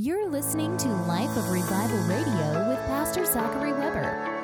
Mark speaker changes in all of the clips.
Speaker 1: You're listening to Life of Revival Radio with Pastor Zachary Weber.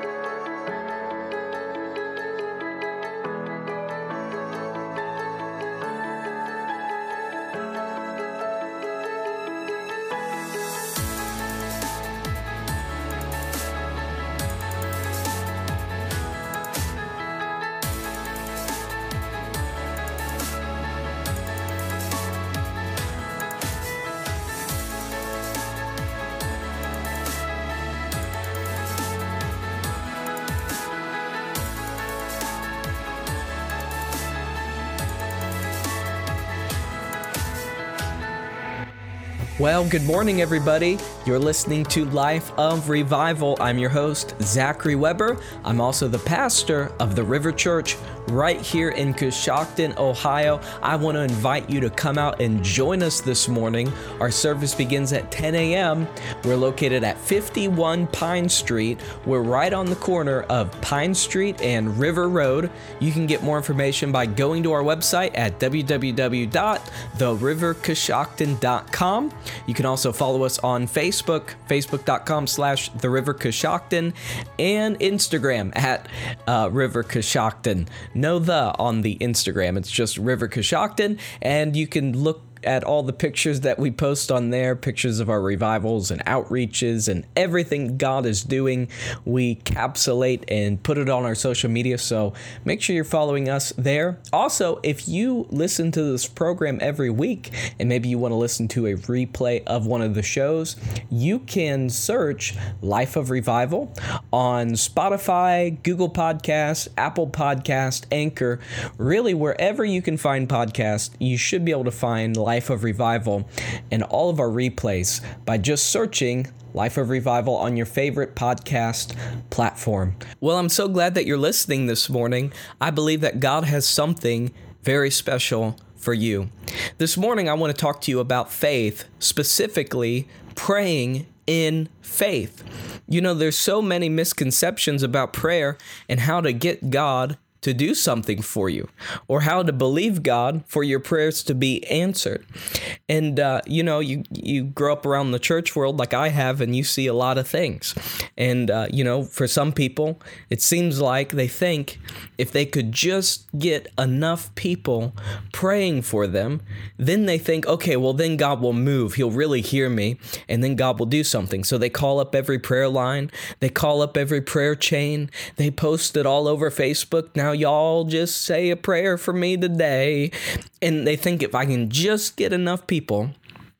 Speaker 2: Well, good morning, everybody. You're listening to Life of Revival. I'm your host, Zachary Weber. I'm also the pastor of the River Church right here in Coshocton, Ohio. I want to invite you to come out and join us this morning. Our service begins at 10 a.m. We're located at 51 Pine Street. We're right on the corner of Pine Street and River Road. You can get more information by going to our website at www.therivercoshocton.com. You can also follow us on Facebook, facebook.com slash the River Coshocton, and Instagram at uh, River Coshocton. No the on the Instagram. It's just River Coshocton, and you can look at all the pictures that we post on there pictures of our revivals and outreaches and everything God is doing. We capsulate and put it on our social media. So make sure you're following us there. Also, if you listen to this program every week and maybe you want to listen to a replay of one of the shows, you can search Life of Revival on Spotify, Google Podcasts, Apple Podcast, Anchor, really wherever you can find podcasts, you should be able to find Life Life of Revival and all of our replays by just searching Life of Revival on your favorite podcast platform. Well, I'm so glad that you're listening this morning. I believe that God has something very special for you. This morning, I want to talk to you about faith, specifically praying in faith. You know, there's so many misconceptions about prayer and how to get God to do something for you or how to believe God for your prayers to be answered. And uh, you know, you you grow up around the church world like I have, and you see a lot of things. And uh, you know, for some people, it seems like they think if they could just get enough people praying for them, then they think, okay, well, then God will move. He'll really hear me, and then God will do something. So they call up every prayer line, they call up every prayer chain, they post it all over Facebook. Now y'all just say a prayer for me today. And they think if I can just get enough people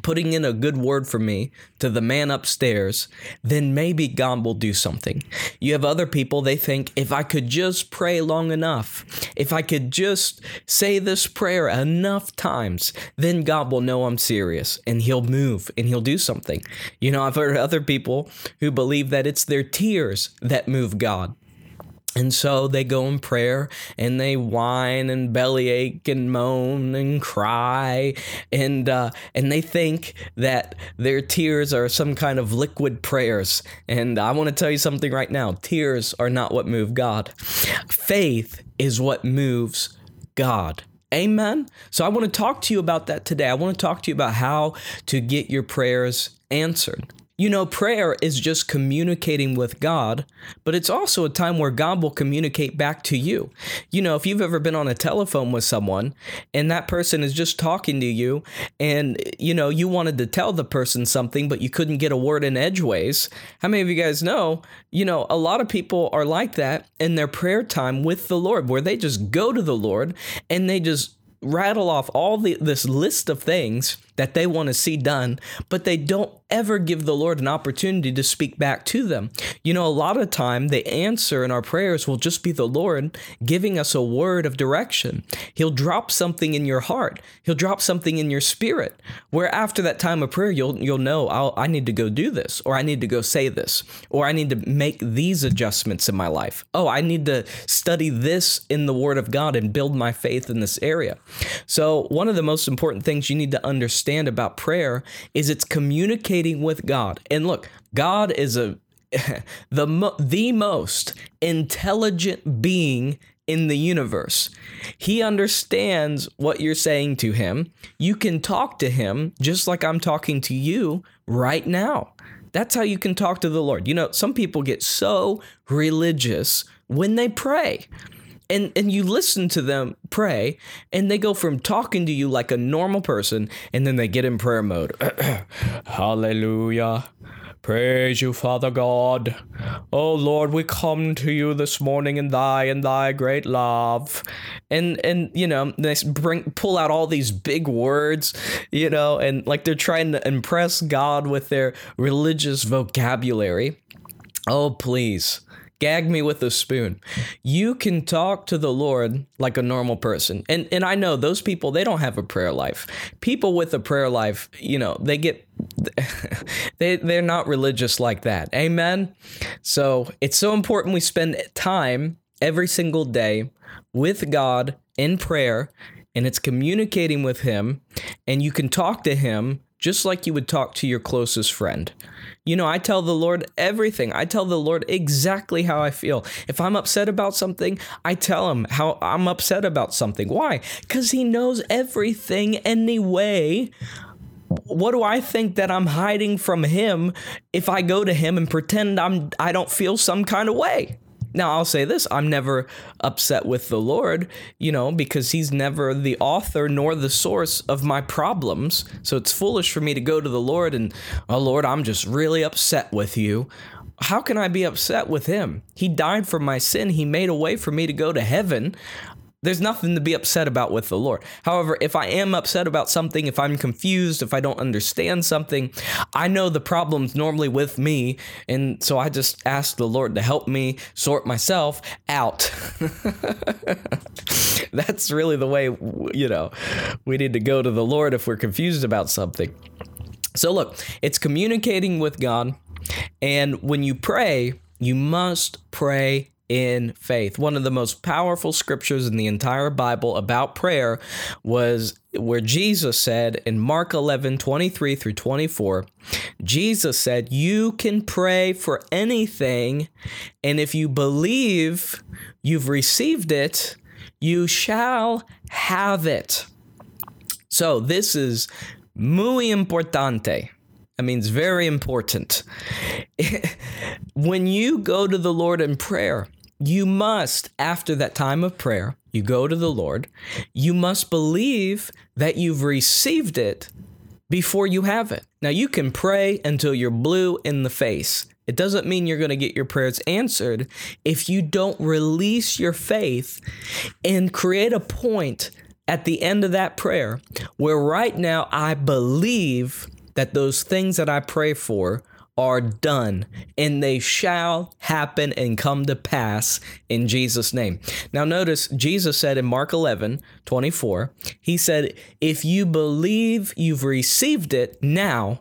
Speaker 2: putting in a good word for me to the man upstairs, then maybe God will do something. You have other people, they think if I could just pray long enough, if I could just say this prayer enough times, then God will know I'm serious and he'll move and he'll do something. You know, I've heard other people who believe that it's their tears that move God. And so they go in prayer and they whine and bellyache and moan and cry and uh, and they think that their tears are some kind of liquid prayers. And I want to tell you something right now: tears are not what move God. Faith is what moves God. Amen. So I want to talk to you about that today. I want to talk to you about how to get your prayers answered. You know, prayer is just communicating with God, but it's also a time where God will communicate back to you. You know, if you've ever been on a telephone with someone and that person is just talking to you and, you know, you wanted to tell the person something, but you couldn't get a word in edgeways, how many of you guys know, you know, a lot of people are like that in their prayer time with the Lord, where they just go to the Lord and they just rattle off all the, this list of things that they want to see done, but they don't ever give the Lord an opportunity to speak back to them. You know, a lot of time the answer in our prayers will just be the Lord giving us a word of direction. He'll drop something in your heart. He'll drop something in your spirit. Where after that time of prayer, you'll you'll know I'll, I need to go do this, or I need to go say this, or I need to make these adjustments in my life. Oh, I need to study this in the Word of God and build my faith in this area. So one of the most important things you need to understand understand about prayer is it's communicating with God. And look, God is a the the most intelligent being in the universe. He understands what you're saying to him. You can talk to him just like I'm talking to you right now. That's how you can talk to the Lord. You know, some people get so religious when they pray. And and you listen to them pray and they go from talking to you like a normal person and then they get in prayer mode. Hallelujah. Praise you, Father God. Oh Lord, we come to you this morning in thy and thy great love. And and you know, they bring pull out all these big words, you know, and like they're trying to impress God with their religious vocabulary. Oh, please gag me with a spoon. You can talk to the Lord like a normal person. And and I know those people they don't have a prayer life. People with a prayer life, you know, they get they they're not religious like that. Amen. So, it's so important we spend time every single day with God in prayer and it's communicating with him and you can talk to him just like you would talk to your closest friend. You know, I tell the Lord everything. I tell the Lord exactly how I feel. If I'm upset about something, I tell him how I'm upset about something. Why? Because he knows everything anyway. What do I think that I'm hiding from him if I go to him and pretend I'm I don't feel some kind of way? Now, I'll say this I'm never upset with the Lord, you know, because He's never the author nor the source of my problems. So it's foolish for me to go to the Lord and, oh, Lord, I'm just really upset with you. How can I be upset with Him? He died for my sin, He made a way for me to go to heaven. There's nothing to be upset about with the Lord. However, if I am upset about something, if I'm confused, if I don't understand something, I know the problem's normally with me. And so I just ask the Lord to help me sort myself out. That's really the way, you know, we need to go to the Lord if we're confused about something. So, look, it's communicating with God. And when you pray, you must pray in faith. One of the most powerful scriptures in the entire Bible about prayer was where Jesus said in Mark 11 23 through 24, Jesus said, You can pray for anything, and if you believe you've received it, you shall have it. So this is muy importante. That means very important. when you go to the Lord in prayer, you must, after that time of prayer, you go to the Lord, you must believe that you've received it before you have it. Now, you can pray until you're blue in the face. It doesn't mean you're going to get your prayers answered if you don't release your faith and create a point at the end of that prayer where right now I believe that those things that I pray for are done and they shall happen and come to pass in Jesus' name. Now, notice Jesus said in Mark 11 24, He said, If you believe you've received it now,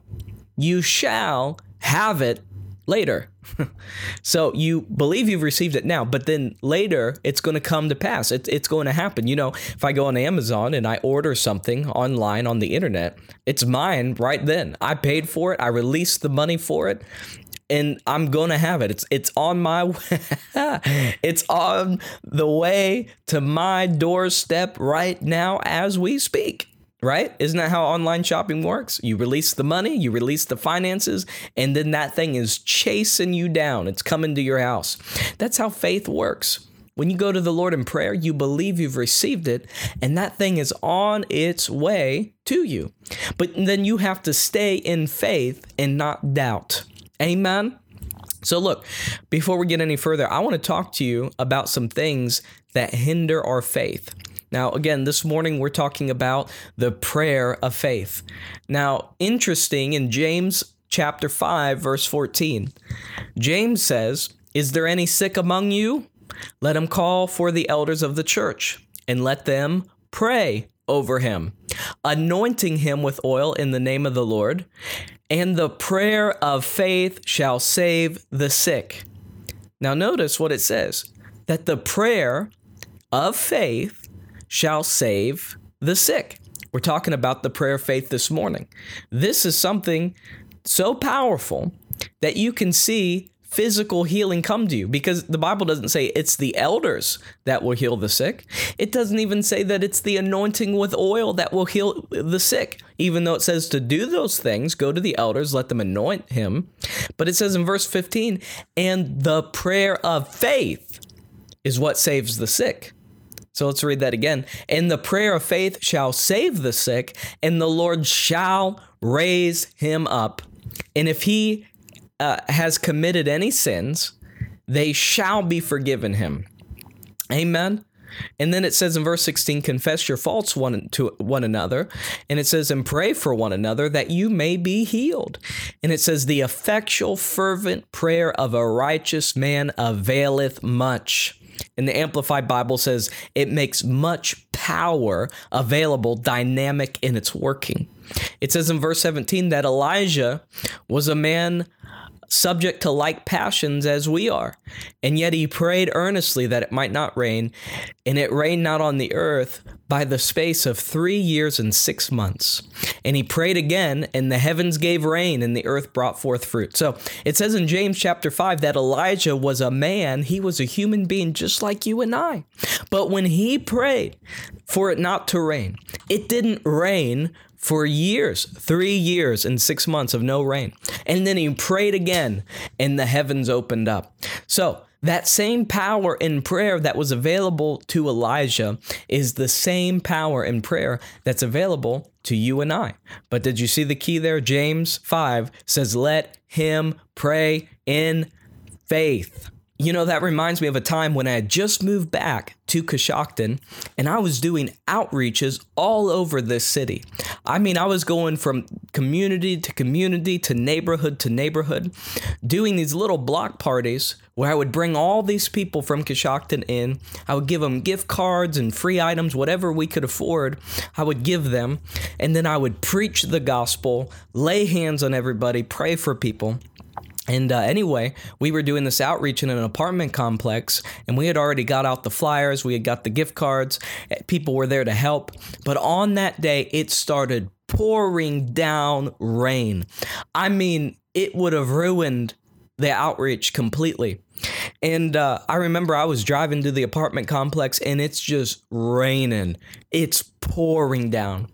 Speaker 2: you shall have it later. so you believe you've received it now, but then later it's going to come to pass. It, it's going to happen. You know, if I go on Amazon and I order something online on the internet, it's mine right then. I paid for it. I released the money for it. And I'm gonna have it. It's it's on my it's on the way to my doorstep right now as we speak right? Isn't that how online shopping works? You release the money, you release the finances, and then that thing is chasing you down. It's coming to your house. That's how faith works. When you go to the Lord in prayer, you believe you've received it, and that thing is on its way to you. But then you have to stay in faith and not doubt. Amen? So, look, before we get any further, I want to talk to you about some things that hinder our faith. Now, again, this morning we're talking about the prayer of faith. Now, interesting in James chapter 5, verse 14, James says, Is there any sick among you? Let him call for the elders of the church and let them pray over him, anointing him with oil in the name of the Lord. And the prayer of faith shall save the sick. Now, notice what it says that the prayer of faith shall save the sick. We're talking about the prayer of faith this morning. This is something so powerful that you can see physical healing come to you because the Bible doesn't say it's the elders that will heal the sick. It doesn't even say that it's the anointing with oil that will heal the sick, even though it says to do those things, go to the elders, let them anoint him. But it says in verse 15, and the prayer of faith is what saves the sick. So let's read that again. And the prayer of faith shall save the sick, and the Lord shall raise him up. And if he uh, has committed any sins, they shall be forgiven him. Amen. And then it says in verse 16, confess your faults one to one another. And it says, and pray for one another that you may be healed. And it says, the effectual, fervent prayer of a righteous man availeth much. And the Amplified Bible says it makes much power available, dynamic in its working. It says in verse 17 that Elijah was a man subject to like passions as we are. And yet he prayed earnestly that it might not rain, and it rained not on the earth by the space of three years and six months. And he prayed again, and the heavens gave rain, and the earth brought forth fruit. So it says in James chapter 5 that Elijah was a man, he was a human being just like you and I. But when he prayed for it not to rain, it didn't rain for years, three years and six months of no rain. And then he prayed again, and the heavens opened up. So, that same power in prayer that was available to Elijah is the same power in prayer that's available to you and I. But did you see the key there? James 5 says, Let him pray in faith. You know, that reminds me of a time when I had just moved back to Coshocton and I was doing outreaches all over this city. I mean, I was going from community to community to neighborhood to neighborhood, doing these little block parties where I would bring all these people from Coshocton in. I would give them gift cards and free items, whatever we could afford, I would give them. And then I would preach the gospel, lay hands on everybody, pray for people. And uh, anyway, we were doing this outreach in an apartment complex, and we had already got out the flyers, we had got the gift cards, eh, people were there to help. But on that day, it started pouring down rain. I mean, it would have ruined the outreach completely. And uh, I remember I was driving to the apartment complex and it's just raining. It's pouring down.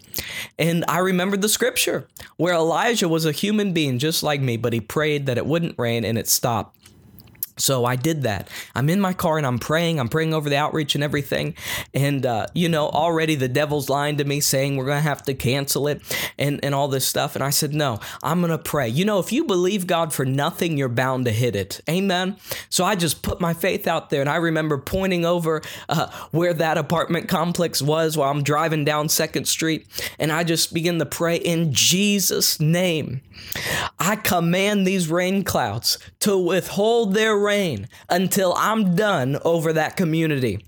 Speaker 2: And I remembered the scripture where Elijah was a human being just like me, but he prayed that it wouldn't rain and it stopped. So I did that. I'm in my car and I'm praying. I'm praying over the outreach and everything. And, uh, you know, already the devil's lying to me saying we're going to have to cancel it and, and all this stuff. And I said, no, I'm going to pray. You know, if you believe God for nothing, you're bound to hit it. Amen. So I just put my faith out there. And I remember pointing over uh, where that apartment complex was while I'm driving down Second Street. And I just begin to pray in Jesus' name. I command these rain clouds to withhold their rain until I'm done over that community.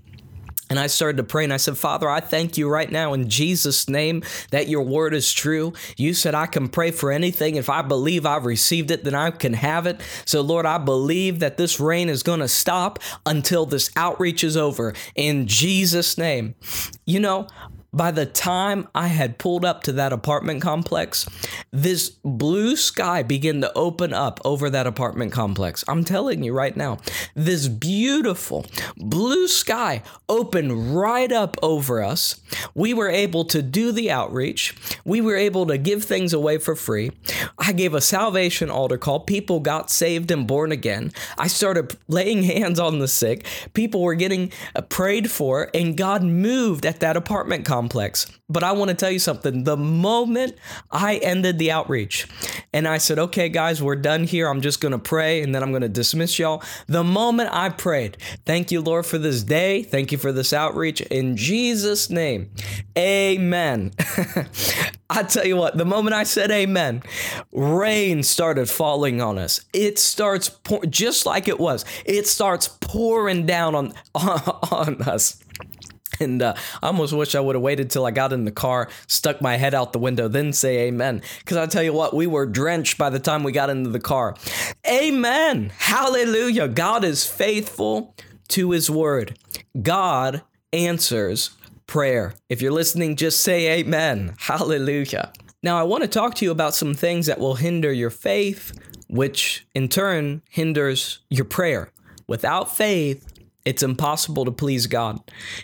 Speaker 2: And I started to pray and I said, Father, I thank you right now in Jesus' name that your word is true. You said I can pray for anything. If I believe I've received it, then I can have it. So, Lord, I believe that this rain is going to stop until this outreach is over in Jesus' name. You know, by the time I had pulled up to that apartment complex, this blue sky began to open up over that apartment complex. I'm telling you right now, this beautiful blue sky opened right up over us. We were able to do the outreach. We were able to give things away for free. I gave a salvation altar call. People got saved and born again. I started laying hands on the sick. People were getting prayed for, and God moved at that apartment complex complex. But I want to tell you something. The moment I ended the outreach and I said, okay, guys, we're done here. I'm just going to pray and then I'm going to dismiss y'all. The moment I prayed, thank you, Lord, for this day. Thank you for this outreach. In Jesus' name, amen. I tell you what, the moment I said amen, rain started falling on us. It starts pour- just like it was. It starts pouring down on on, on us. And uh, I almost wish I would have waited till I got in the car, stuck my head out the window, then say amen. Because I tell you what, we were drenched by the time we got into the car. Amen. Hallelujah. God is faithful to his word. God answers prayer. If you're listening, just say amen. Hallelujah. Now, I want to talk to you about some things that will hinder your faith which in turn hinders your prayer. Without faith, it's impossible to please God.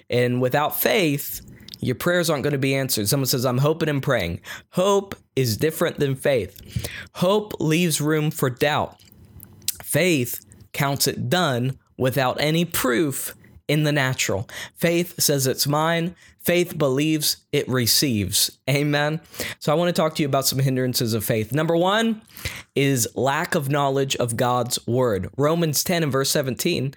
Speaker 2: And without faith, your prayers aren't going to be answered. Someone says, I'm hoping and praying. Hope is different than faith. Hope leaves room for doubt. Faith counts it done without any proof in the natural. Faith says it's mine. Faith believes it receives. Amen. So I want to talk to you about some hindrances of faith. Number one is lack of knowledge of God's word. Romans 10 and verse 17,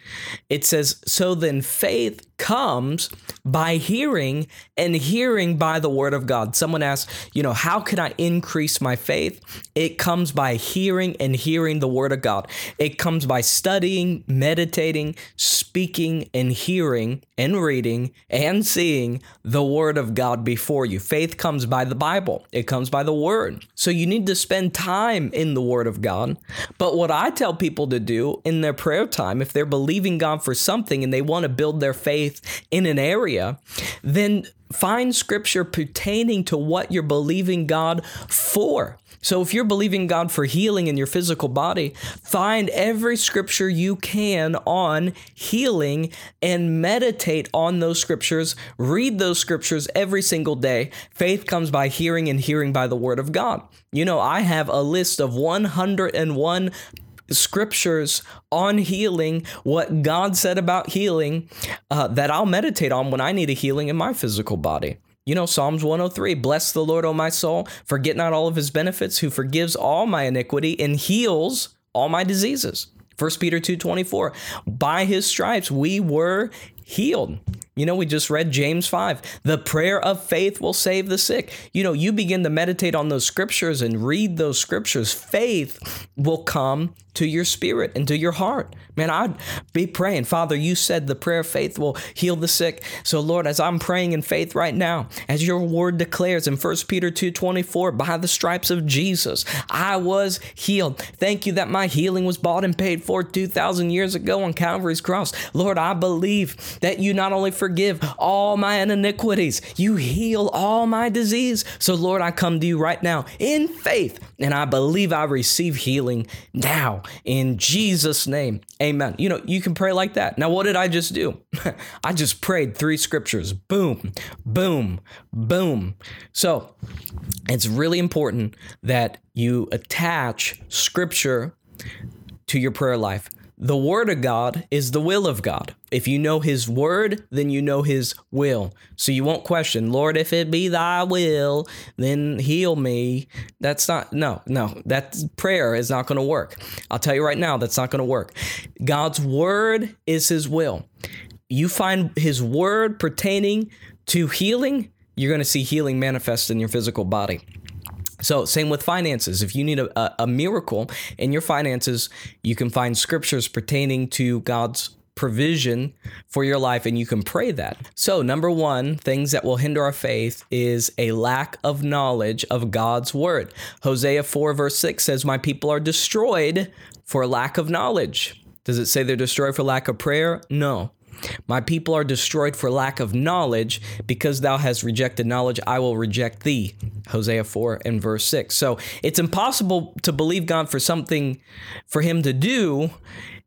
Speaker 2: it says, So then faith comes by hearing, and hearing by the word of God. Someone asks, you know, how can I increase my faith? It comes by hearing and hearing the word of God. It comes by studying, meditating, speaking, and hearing, and reading, and seeing the word of God before you. Faith comes by the Bible, it comes by the word. So you need to spend time in the word of God. But what I tell people to do in their prayer time, if they're believing God for something and they want to build their faith in an area, then find scripture pertaining to what you're believing God for. So if you're believing God for healing in your physical body, find every scripture you can on healing and meditate on those scriptures. Read those scriptures every single day. Faith comes by hearing and hearing by the word of God. You know, I have a list of 101 scriptures on healing, what God said about healing, uh, that I'll meditate on when I need a healing in my physical body. You know, Psalms 103 Bless the Lord, O my soul, forget not all of his benefits, who forgives all my iniquity and heals all my diseases. 1 Peter 2:24 By his stripes we were healed. You know, we just read James 5. The prayer of faith will save the sick. You know, you begin to meditate on those scriptures and read those scriptures, faith will come to your spirit and to your heart. Man, I'd be praying, Father, you said the prayer of faith will heal the sick. So Lord, as I'm praying in faith right now, as your word declares in 1 Peter 2:24, by the stripes of Jesus, I was healed. Thank you that my healing was bought and paid for 2000 years ago on Calvary's cross. Lord, I believe that you not only forgive all my iniquities, you heal all my disease. So Lord, I come to you right now in faith and I believe I receive healing now in Jesus' name. Amen. You know, you can pray like that. Now, what did I just do? I just prayed three scriptures. Boom, boom, boom. So it's really important that you attach scripture to your prayer life. The Word of God is the will of God. If you know His Word, then you know His will. So you won't question, Lord, if it be Thy will, then heal me. That's not, no, no, that prayer is not going to work. I'll tell you right now, that's not going to work. God's Word is His will. You find His Word pertaining to healing, you're going to see healing manifest in your physical body. So, same with finances. If you need a, a, miracle in your finances, you can find scriptures pertaining to God's provision for your life and you can pray that. So, number one, things that will hinder our faith is a lack of knowledge of God's word. Hosea 4, verse 6 says, My people are destroyed for lack of knowledge. Does it say they're destroyed for lack of prayer? No. My people are destroyed for lack of knowledge. Because thou hast rejected knowledge, I will reject thee. Hosea 4 and verse 6. So it's impossible to believe God for something for him to do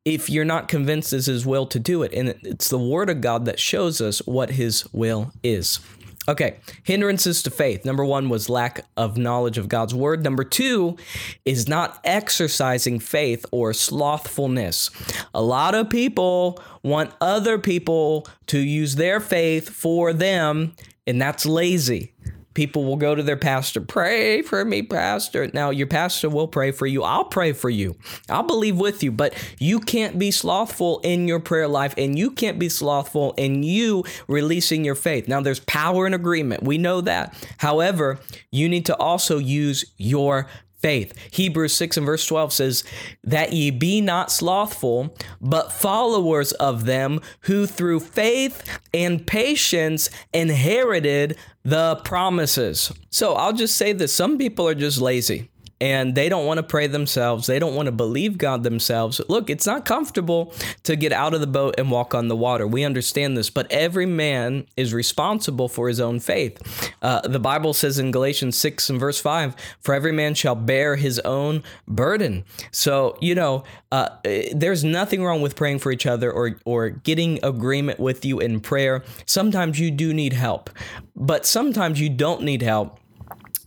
Speaker 2: if you're not convinced it's his will to do it. And it's the word of God that shows us what his will is. Okay, hindrances to faith. Number one was lack of knowledge of God's word. Number two is not exercising faith or slothfulness. A lot of people want other people to use their faith for them, and that's lazy people will go to their pastor, pray for me, pastor. Now, your pastor will pray for you. I'll pray for you. I'll believe with you, but you can't be slothful in your prayer life and you can't be slothful in you releasing your faith. Now, there's power in agreement. We know that. However, you need to also use your faith. Hebrews 6 and verse 12 says, That ye be not slothful, but followers of them who through faith and patience inherited the promises. So I'll just say this some people are just lazy. And they don't want to pray themselves. They don't want to believe God themselves. Look, it's not comfortable to get out of the boat and walk on the water. We understand this, but every man is responsible for his own faith. Uh, the Bible says in Galatians 6 and verse 5 For every man shall bear his own burden. So, you know, uh, there's nothing wrong with praying for each other or, or getting agreement with you in prayer. Sometimes you do need help, but sometimes you don't need help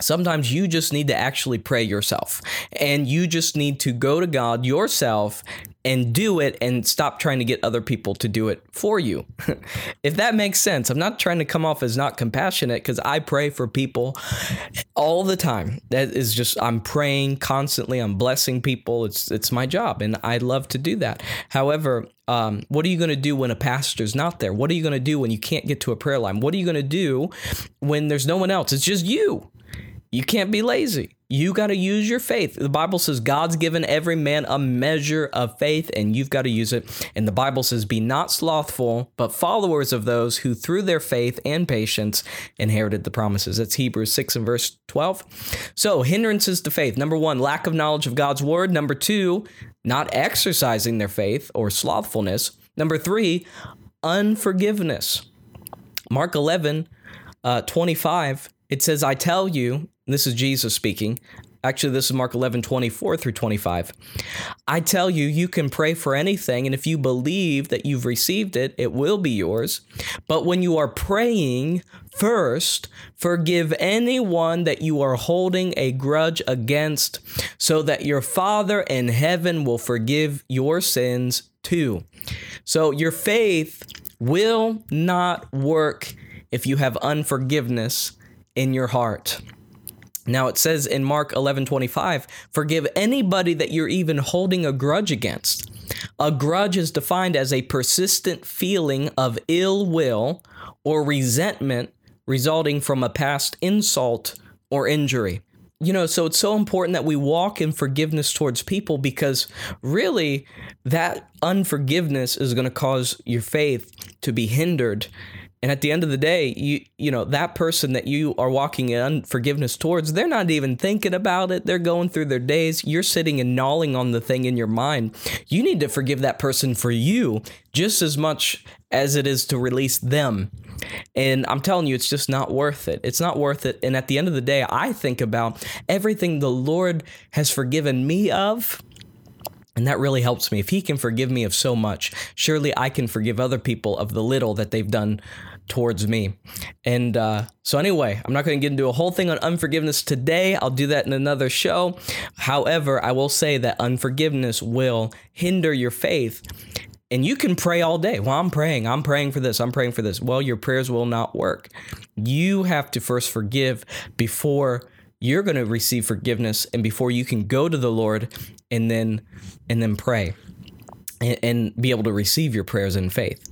Speaker 2: Sometimes you just need to actually pray yourself and you just need to go to God yourself and do it and stop trying to get other people to do it for you. if that makes sense, I'm not trying to come off as not compassionate because I pray for people all the time. That is just I'm praying constantly. I'm blessing people. It's it's my job, and I love to do that. However, um, what are you going to do when a pastor's not there? What are you going to do when you can't get to a prayer line? What are you going to do when there's no one else? It's just you. You can't be lazy. You got to use your faith. The Bible says God's given every man a measure of faith, and you've got to use it. And the Bible says, Be not slothful, but followers of those who through their faith and patience inherited the promises. That's Hebrews 6 and verse 12. So, hindrances to faith. Number one, lack of knowledge of God's word. Number two, not exercising their faith or slothfulness. Number three, unforgiveness. Mark 11, uh, 25, it says, I tell you, this is Jesus speaking. Actually, this is Mark 11, 24 through 25. I tell you, you can pray for anything, and if you believe that you've received it, it will be yours. But when you are praying, first forgive anyone that you are holding a grudge against, so that your Father in heaven will forgive your sins too. So your faith will not work if you have unforgiveness in your heart. Now it says in Mark 11:25, forgive anybody that you're even holding a grudge against. A grudge is defined as a persistent feeling of ill will or resentment resulting from a past insult or injury. You know, so it's so important that we walk in forgiveness towards people because really that unforgiveness is going to cause your faith to be hindered and at the end of the day, you you know, that person that you are walking in unforgiveness towards, they're not even thinking about it. They're going through their days. You're sitting and gnawing on the thing in your mind. You need to forgive that person for you just as much as it is to release them. And I'm telling you, it's just not worth it. It's not worth it. And at the end of the day, I think about everything the Lord has forgiven me of and that really helps me. If he can forgive me of so much, surely I can forgive other people of the little that they've done towards me. And uh, so, anyway, I'm not going to get into a whole thing on unforgiveness today. I'll do that in another show. However, I will say that unforgiveness will hinder your faith. And you can pray all day. Well, I'm praying. I'm praying for this. I'm praying for this. Well, your prayers will not work. You have to first forgive before you're going to receive forgiveness and before you can go to the Lord and then and then pray and, and be able to receive your prayers in faith.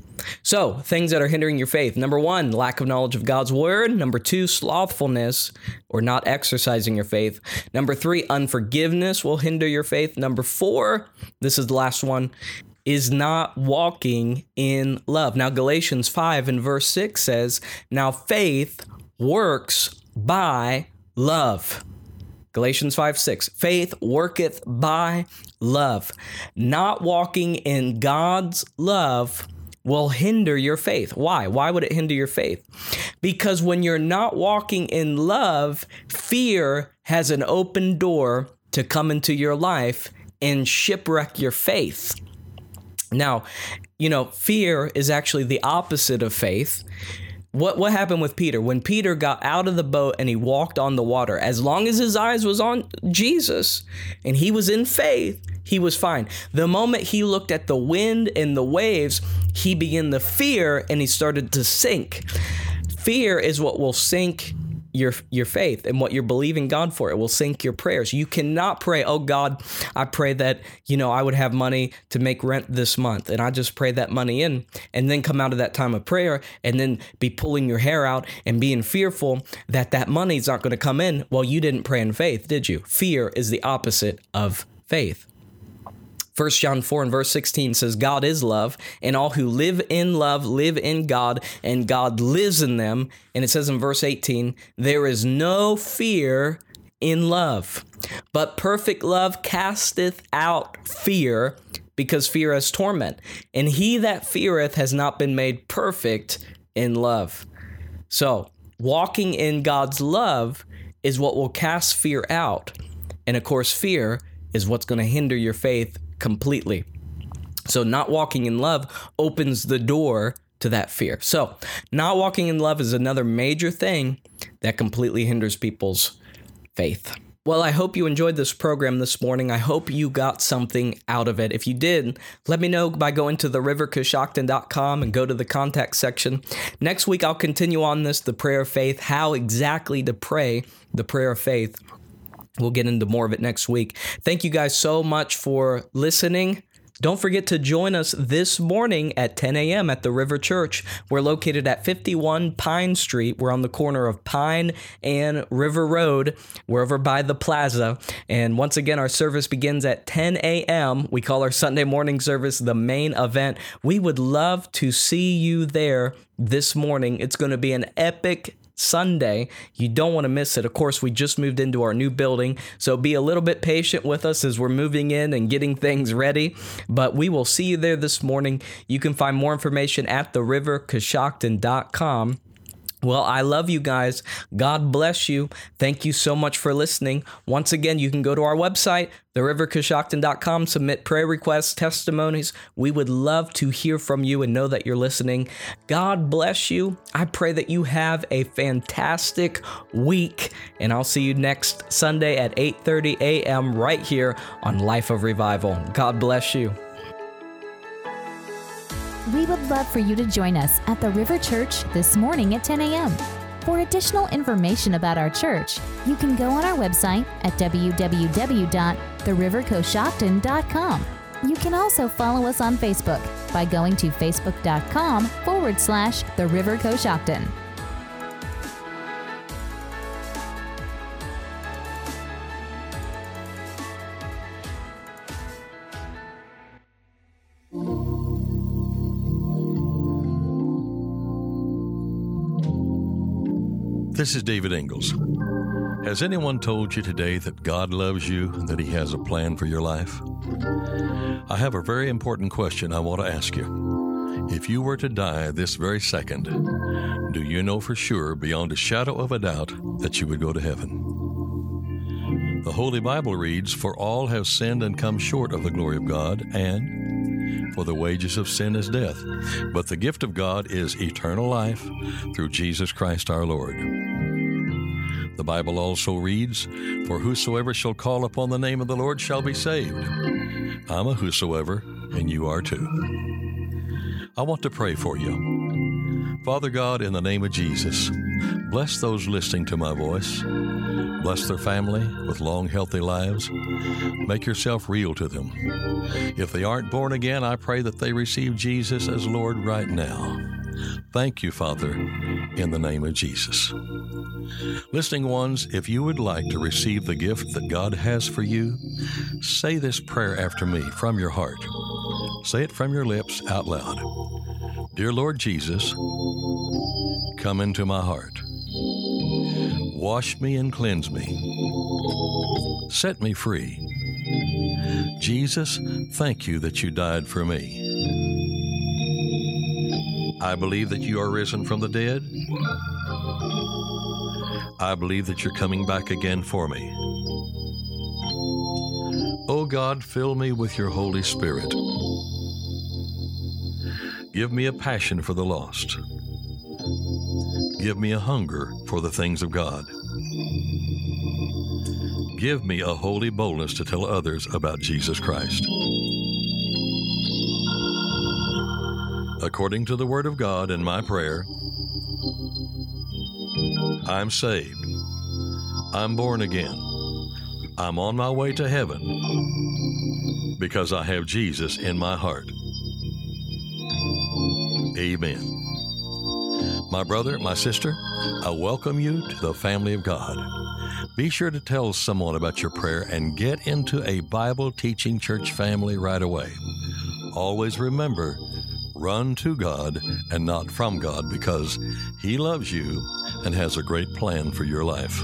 Speaker 2: So, things that are hindering your faith. Number one, lack of knowledge of God's word. Number two, slothfulness or not exercising your faith. Number three, unforgiveness will hinder your faith. Number four, this is the last one, is not walking in love. Now, Galatians 5 and verse 6 says, Now faith works by love. Galatians 5 6. Faith worketh by love. Not walking in God's love will hinder your faith. Why? Why would it hinder your faith? Because when you're not walking in love, fear has an open door to come into your life and shipwreck your faith. Now, you know, fear is actually the opposite of faith what what happened with Peter? When Peter got out of the boat and he walked on the water as long as his eyes was on Jesus and he was in faith he was fine. The moment he looked at the wind and the waves he began to fear and he started to sink. Fear is what will sink your your faith and what you're believing God for. It will sink your prayers. You cannot pray, "Oh God, I pray that, you know, I would have money to make rent this month." And I just pray that money in and then come out of that time of prayer and then be pulling your hair out and being fearful that that money's not going to come in. Well, you didn't pray in faith, did you? Fear is the opposite of faith. 1 John 4 and verse 16 says, God is love, and all who live in love live in God, and God lives in them. And it says in verse 18, there is no fear in love. But perfect love casteth out fear, because fear has torment. And he that feareth has not been made perfect in love. So, walking in God's love is what will cast fear out. And of course, fear is what's going to hinder your faith completely. So, not walking in love opens the door to that fear. So, not walking in love is another major thing that completely hinders people's faith. Well, I hope you enjoyed this program this morning. I hope you got something out of it. If you did, let me know by going to therivercoshocton.com and go to the contact section. Next week, I'll continue on this the prayer of faith, how exactly to pray the prayer of faith. We'll get into more of it next week. Thank you guys so much for listening. Don't forget to join us this morning at 10 a.m. at the River Church. We're located at 51 Pine Street. We're on the corner of Pine and River Road. We're over by the plaza. And once again, our service begins at 10 a.m. We call our Sunday morning service the main event. We would love to see you there this morning. It's going to be an epic Sunday. You don't want to miss it. Of course, we just moved into our new building, so be a little bit patient with us as we're moving in and getting things ready. But we will see you there this morning. You can find more information at therivercoshocton.com. Well, I love you guys. God bless you. Thank you so much for listening. Once again, you can go to our website, therivercoshocton.com, submit prayer requests, testimonies. We would love to hear from you and know that you're listening. God bless you. I pray that you have a fantastic week, and I'll see you next Sunday at 8:30 a.m. right here on Life of Revival. God bless you.
Speaker 1: We would love for you to join us at the River Church this morning at 10 a.m. For additional information about our church, you can go on our website at www.therivercoshocton.com. You can also follow us on Facebook by going to facebook.com forward slash The River Coshocton.
Speaker 3: This is David Ingles. Has anyone told you today that God loves you and that He has a plan for your life? I have a very important question I want to ask you. If you were to die this very second, do you know for sure, beyond a shadow of a doubt, that you would go to heaven? The Holy Bible reads, For all have sinned and come short of the glory of God, and for the wages of sin is death, but the gift of God is eternal life through Jesus Christ our Lord. The Bible also reads, For whosoever shall call upon the name of the Lord shall be saved. I'm a whosoever, and you are too. I want to pray for you. Father God, in the name of Jesus, bless those listening to my voice. Bless their family with long, healthy lives. Make yourself real to them. If they aren't born again, I pray that they receive Jesus as Lord right now. Thank you, Father, in the name of Jesus. Listening ones, if you would like to receive the gift that God has for you, say this prayer after me from your heart. Say it from your lips out loud. Dear Lord Jesus, come into my heart. Wash me and cleanse me. Set me free. Jesus, thank you that you died for me. I believe that you are risen from the dead. I believe that you're coming back again for me. Oh God, fill me with your Holy Spirit. Give me a passion for the lost. Give me a hunger for the things of God. Give me a holy boldness to tell others about Jesus Christ. According to the Word of God and my prayer, I'm saved. I'm born again. I'm on my way to heaven because I have Jesus in my heart. Amen. My brother, my sister, I welcome you to the family of God. Be sure to tell someone about your prayer and get into a Bible teaching church family right away. Always remember, run to God and not from God because He loves you and has a great plan for your life.